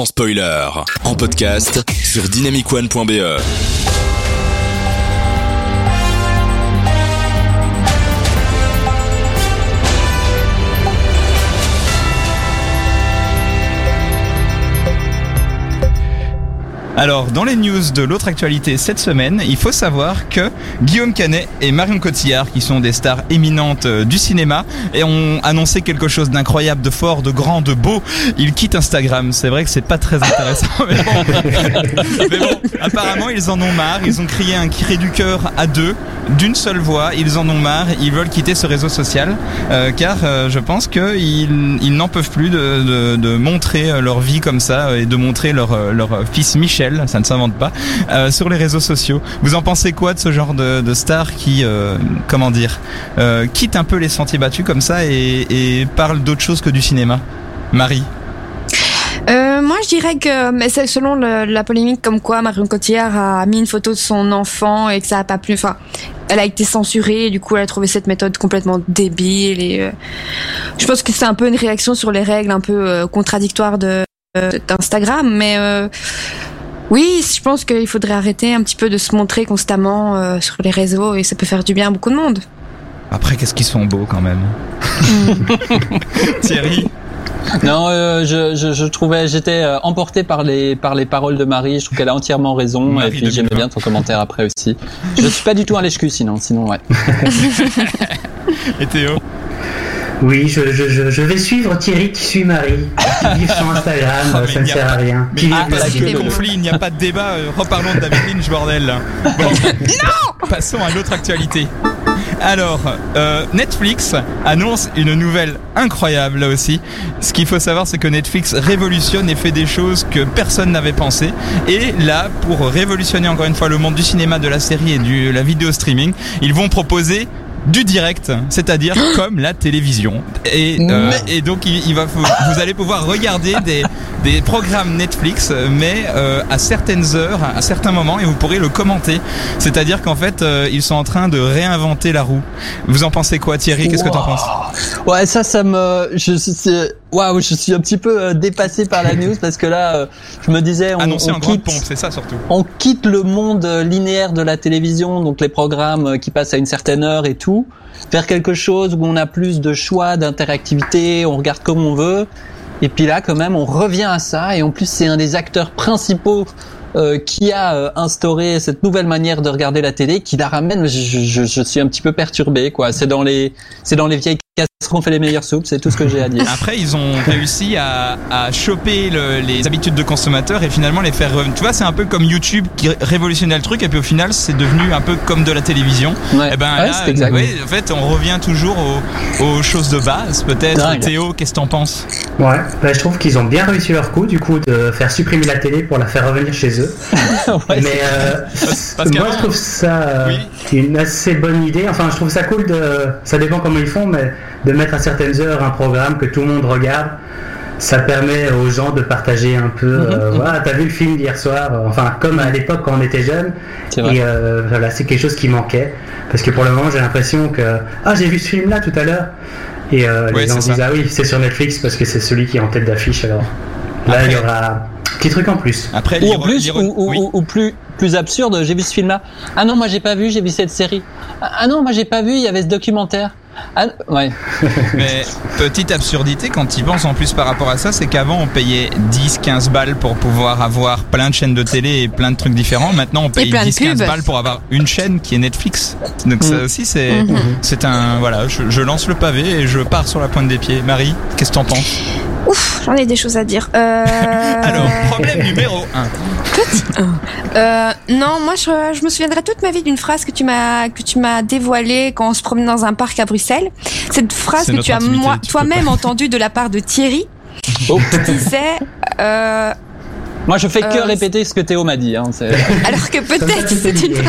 sans spoiler. En podcast sur dynamicone.be. Alors, dans les news de l'autre actualité cette semaine, il faut savoir que Guillaume Canet et Marion Cotillard, qui sont des stars éminentes euh, du cinéma, et ont annoncé quelque chose d'incroyable, de fort, de grand, de beau. Ils quittent Instagram. C'est vrai que c'est pas très intéressant, mais bon. Apparemment, ils en ont marre. Ils ont crié un cri du cœur à deux, d'une seule voix. Ils en ont marre. Ils veulent quitter ce réseau social, euh, car euh, je pense qu'ils ils n'en peuvent plus de, montrer leur vie comme ça et de montrer leur fils Michel, ça ne s'invente pas, euh, sur les réseaux sociaux. Vous en pensez quoi de ce genre de, star qui, euh, comment dire, euh, quitte un peu les sentiers battus comme ça et, parle d'autre chose que du cinéma? Marie moi, je dirais que, mais c'est selon la polémique, comme quoi Marion Cotillard a mis une photo de son enfant et que ça a pas plu. Enfin, elle a été censurée. Et du coup, elle a trouvé cette méthode complètement débile. Et je pense que c'est un peu une réaction sur les règles un peu contradictoires de euh, d'Instagram. Mais oui, je pense qu'il faudrait arrêter un petit peu de se montrer constamment euh, sur les réseaux et ça peut faire du bien à beaucoup de monde. Après, qu'est-ce qu'ils sont beaux quand même? Thierry? Non, euh, je, je, je trouvais, j'étais euh, emporté par les par les paroles de Marie. Je trouve qu'elle a entièrement raison. Marie et puis 2020. j'aimais bien ton commentaire après aussi. Je suis pas du tout un lèche-cul sinon, sinon ouais. et Théo? Oui, je, je, je, je vais suivre Thierry qui suit Marie. Qui vit sur Instagram, Oh, ça ne sert à rien. Mais Qui il n'y a pas de conflit, il n'y a pas de débat. euh, reparlons de David Lynch, bordel. Bon. non Passons à l'autre actualité. Alors, euh, Netflix annonce une nouvelle incroyable là aussi. Ce qu'il faut savoir, c'est que Netflix révolutionne et fait des choses que personne n'avait pensé. Et là, pour révolutionner encore une fois le monde du cinéma, de la série et de la vidéo streaming, ils vont proposer du direct, c'est-à-dire comme la télévision. Et, euh, et donc il, il va, vous allez pouvoir regarder des, des programmes Netflix, mais euh, à certaines heures, à certains moments, et vous pourrez le commenter. C'est-à-dire qu'en fait, euh, ils sont en train de réinventer la roue. Vous en pensez quoi, Thierry? Qu'est-ce que t'en penses? Ouais, ça, ça me, je waouh, je suis un petit peu euh, dépassé par la news parce que là, euh, je me disais, on, Annoncé on en grande quitte, pompe, c'est ça surtout. on quitte le monde euh, linéaire de la télévision, donc les programmes qui passent à une certaine heure et tout, vers quelque chose où on a plus de choix, d'interactivité, on regarde comme on veut. Et puis là, quand même, on revient à ça. Et en plus, c'est un des acteurs principaux euh, qui a euh, instauré cette nouvelle manière de regarder la télé, qui la ramène. Je, je, suis un petit peu perturbé, quoi. C'est dans les, c'est dans les vieilles casseroles qu'on fait les meilleures soupes. C'est tout ce que j'ai à dire. Après, ils ont réussi à, à choper le- les habitudes de consommateurs et finalement les faire revenir. Tu vois, c'est un peu comme YouTube qui ré- révolutionnait le truc et puis au final, c'est devenu un peu comme de la télévision. Ouais, Et ben Ouais, là, c'est exact. ouais, en fait, on revient toujours aux, aux choses de base. Peut-être. Théo, qu'est-ce que t'en penses? Ouais, bah, je trouve qu'ils ont bien réussi leur coup, du coup, de faire supprimer la télé pour la faire revenir chez eux. Ouais, Mais euh, parce moi, je trouve ça euh, Oui. une assez bonne idée. Enfin, je trouve ça cool de. Ça dépend comment ils font, mais de mettre à certaines heures un programme que tout le monde regarde. Ça permet aux gens de partager un peu. euh, voilà, t'as vu le film d'hier soir. euh, Enfin, comme à l'époque quand on était jeune. C'est vrai. Et euh, voilà, c'est quelque chose qui manquait. Parce que pour le moment, j'ai l'impression que. Ah, j'ai vu ce film-là tout à l'heure. Et euh, Ouais, les gens disent ça. Ah oui, c'est sur Netflix parce que c'est celui qui est en tête d'affiche. Alors là, Après- il y aura petit truc en plus. Après, Ou en plus, l'iro- ou, ou- oui. ou- ou plus, plus absurde, j'ai vu ce film-là. Ah non, moi j'ai pas vu, j'ai vu cette série. Ah ah non, moi j'ai pas vu, il y avait ce documentaire. Ah, ouais. Mais petite absurdité quand ils pensent en plus par rapport à ça, c'est qu'avant on payait 10-15 balles pour pouvoir avoir plein de chaînes de télé et plein de trucs différents. Maintenant on paye plein de 10-15 pubs. balles pour avoir une chaîne qui est Netflix. Donc ça Mm. aussi c'est Mhm. c'est un voilà, je, je lance le pavé et je pars sur la pointe des pieds. Marie, qu'est-ce que t'en penses? Ouf, j'en ai des choses à dire. Euh... Alors problème numéro 1 Petit un. Euh, non, moi je, je me souviendrai toute ma vie d'une phrase que tu m'as que tu m'as dévoilée quand on se promenait dans un parc à Bruxelles. Cette phrase que tu as toi-même entendue de la part de Thierry Oh. qui disait euh, Moi je fais que Euh, répéter ce que Théo m'a dit. Hein, alors que peut-être c'est une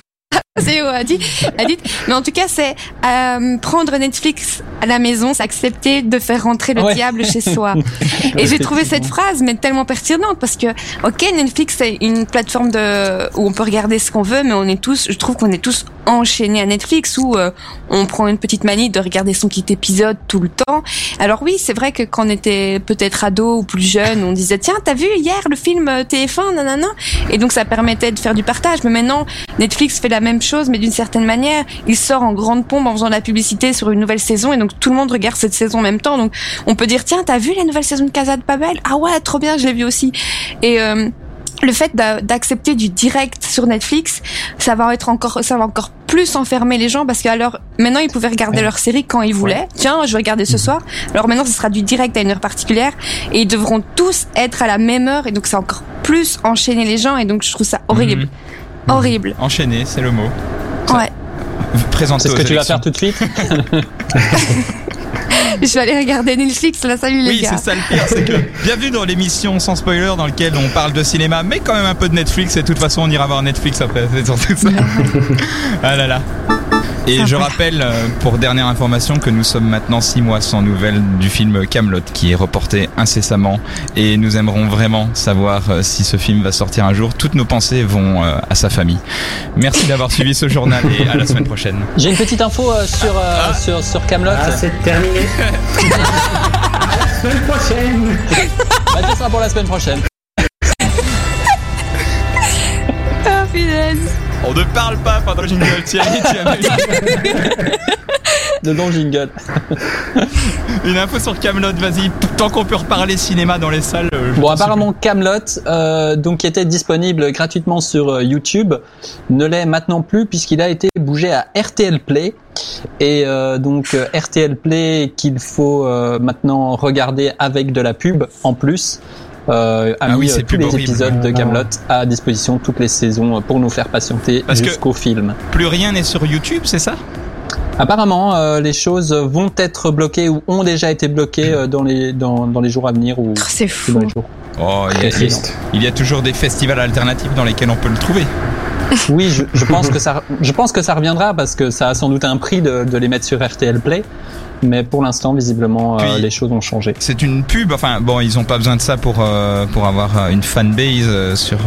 c'est a dit, a dit. Mais en tout cas, c'est euh, prendre Netflix à la maison, c'est accepter de faire rentrer le diable chez soi. Et j'ai trouvé cette phrase mais tellement pertinente parce que ok, Netflix c'est une plateforme de où on peut regarder ce qu'on veut, mais on est tous, je trouve qu'on est tous enchaînés à Netflix où euh, on prend une petite manie de regarder son petit épisode tout le temps. Alors oui, c'est vrai que quand on était peut-être ado ou plus jeune, on disait tiens, t'as vu hier le film euh, TF1, nanana, et donc ça permettait de faire du partage. Mais maintenant, Netflix fait la même chose, mais d'une certaine manière, il sort en grande pompe en faisant la publicité sur une nouvelle saison, et donc tout le monde regarde cette saison en même temps. Donc on peut dire tiens, t'as vu la nouvelle saison de Casa de Papel Ah ouais, trop bien, je l'ai vu aussi. Et euh, le fait d'accepter du direct sur Netflix, ça va être encore, ça va encore plus enfermer les gens parce que alors maintenant ils pouvaient regarder leur série quand ils voulaient. Tiens, je vais regarder ce mhm. soir. Alors maintenant ce sera du direct à une heure particulière et ils devront tous être à la même heure et donc ça encore plus enchaîner les gens et donc je trouve ça horrible, mhm. horrible. Enchaîner, c'est le mot. ouais. Présente. C'est ce que tu vas faire tout de suite? je vais aller regarder Netflix là, salut les gars. Oui, c'est ça le pire, c'est que bienvenue dans l'émission sans spoiler dans laquelle on parle de cinéma, mais quand même un peu de Netflix et de toute façon on ira voir Netflix après, c'est surtout ça. ah là là. Et je rappelle, euh, pour dernière information, que nous sommes maintenant six mois sans nouvelles du film Camelot, qui est reporté incessamment, et nous aimerons vraiment savoir euh, si ce film va sortir un jour. Toutes nos pensées vont euh, à sa famille. Merci d'avoir suivi ce journal et à la semaine prochaine. J'ai une petite info sur, ah. sur sur Camelot. Ah, c'est terminé. à la semaine prochaine. Bah, ça sera pour la semaine prochaine. Ah, on ne parle pas pendant le jingle, Thierry, tu as De long jingle. Une info sur Camelot, vas-y. Tant qu'on peut reparler cinéma dans les salles. Euh, bon, apparemment Camelot, euh, donc qui était disponible gratuitement sur euh, YouTube, ne l'est maintenant plus puisqu'il a été bougé à RTL Play. Et euh, donc RTL Play qu'il faut maintenant regarder avec de la pub en plus euh, a ah mis euh, tous les épisodes de Camelot à disposition toutes les saisons euh, pour nous faire patienter jusqu'au film. Plus rien n'est sur YouTube, c'est ça? Apparemment, euh, les choses vont être bloquées ou ont déjà été bloquées dans les dans, dans les jours à venir ou c'est fou. Oh, il, y a, il y a toujours des festivals alternatifs dans lesquels on peut le trouver. Oui, je, je, pense que ça, je pense que ça reviendra parce que ça a sans doute un prix de, de les mettre sur RTL Play mais pour l'instant visiblement euh, les choses ont changé. C'est une pub, enfin bon ils ont pas besoin de ça pour euh, pour avoir euh, une fanbase sur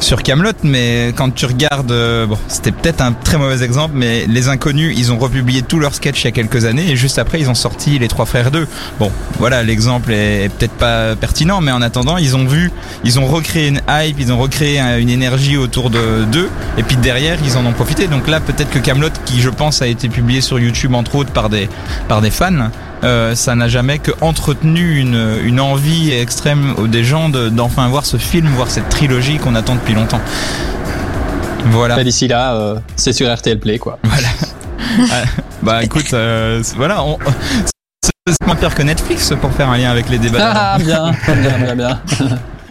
sur Camelot, mais quand tu regardes, bon c'était peut-être un très mauvais exemple, mais les inconnus ils ont republié tous leurs sketchs il y a quelques années et juste après ils ont sorti les trois frères d'eux. Bon voilà l'exemple est, peut-être pas pertinent, mais en attendant ils ont vu, ils ont recréé une hype, ils ont recréé une énergie autour de d'eux et puis derrière ils en ont profité. Donc là peut-être que Camelot qui je pense a été publié sur YouTube entre autres par des par des fans, euh, ça n'a jamais que entretenu une, une envie extrême des gens d'enfin voir ce film, voir cette trilogie qu'on attend depuis longtemps. Voilà. Bah, d'ici là, euh, c'est sur RTL Play, quoi. Voilà. Ah, bah écoute, euh, voilà, c'est moins pire que Netflix pour faire un lien avec les débats. Ah, bien, bien, bien, bien.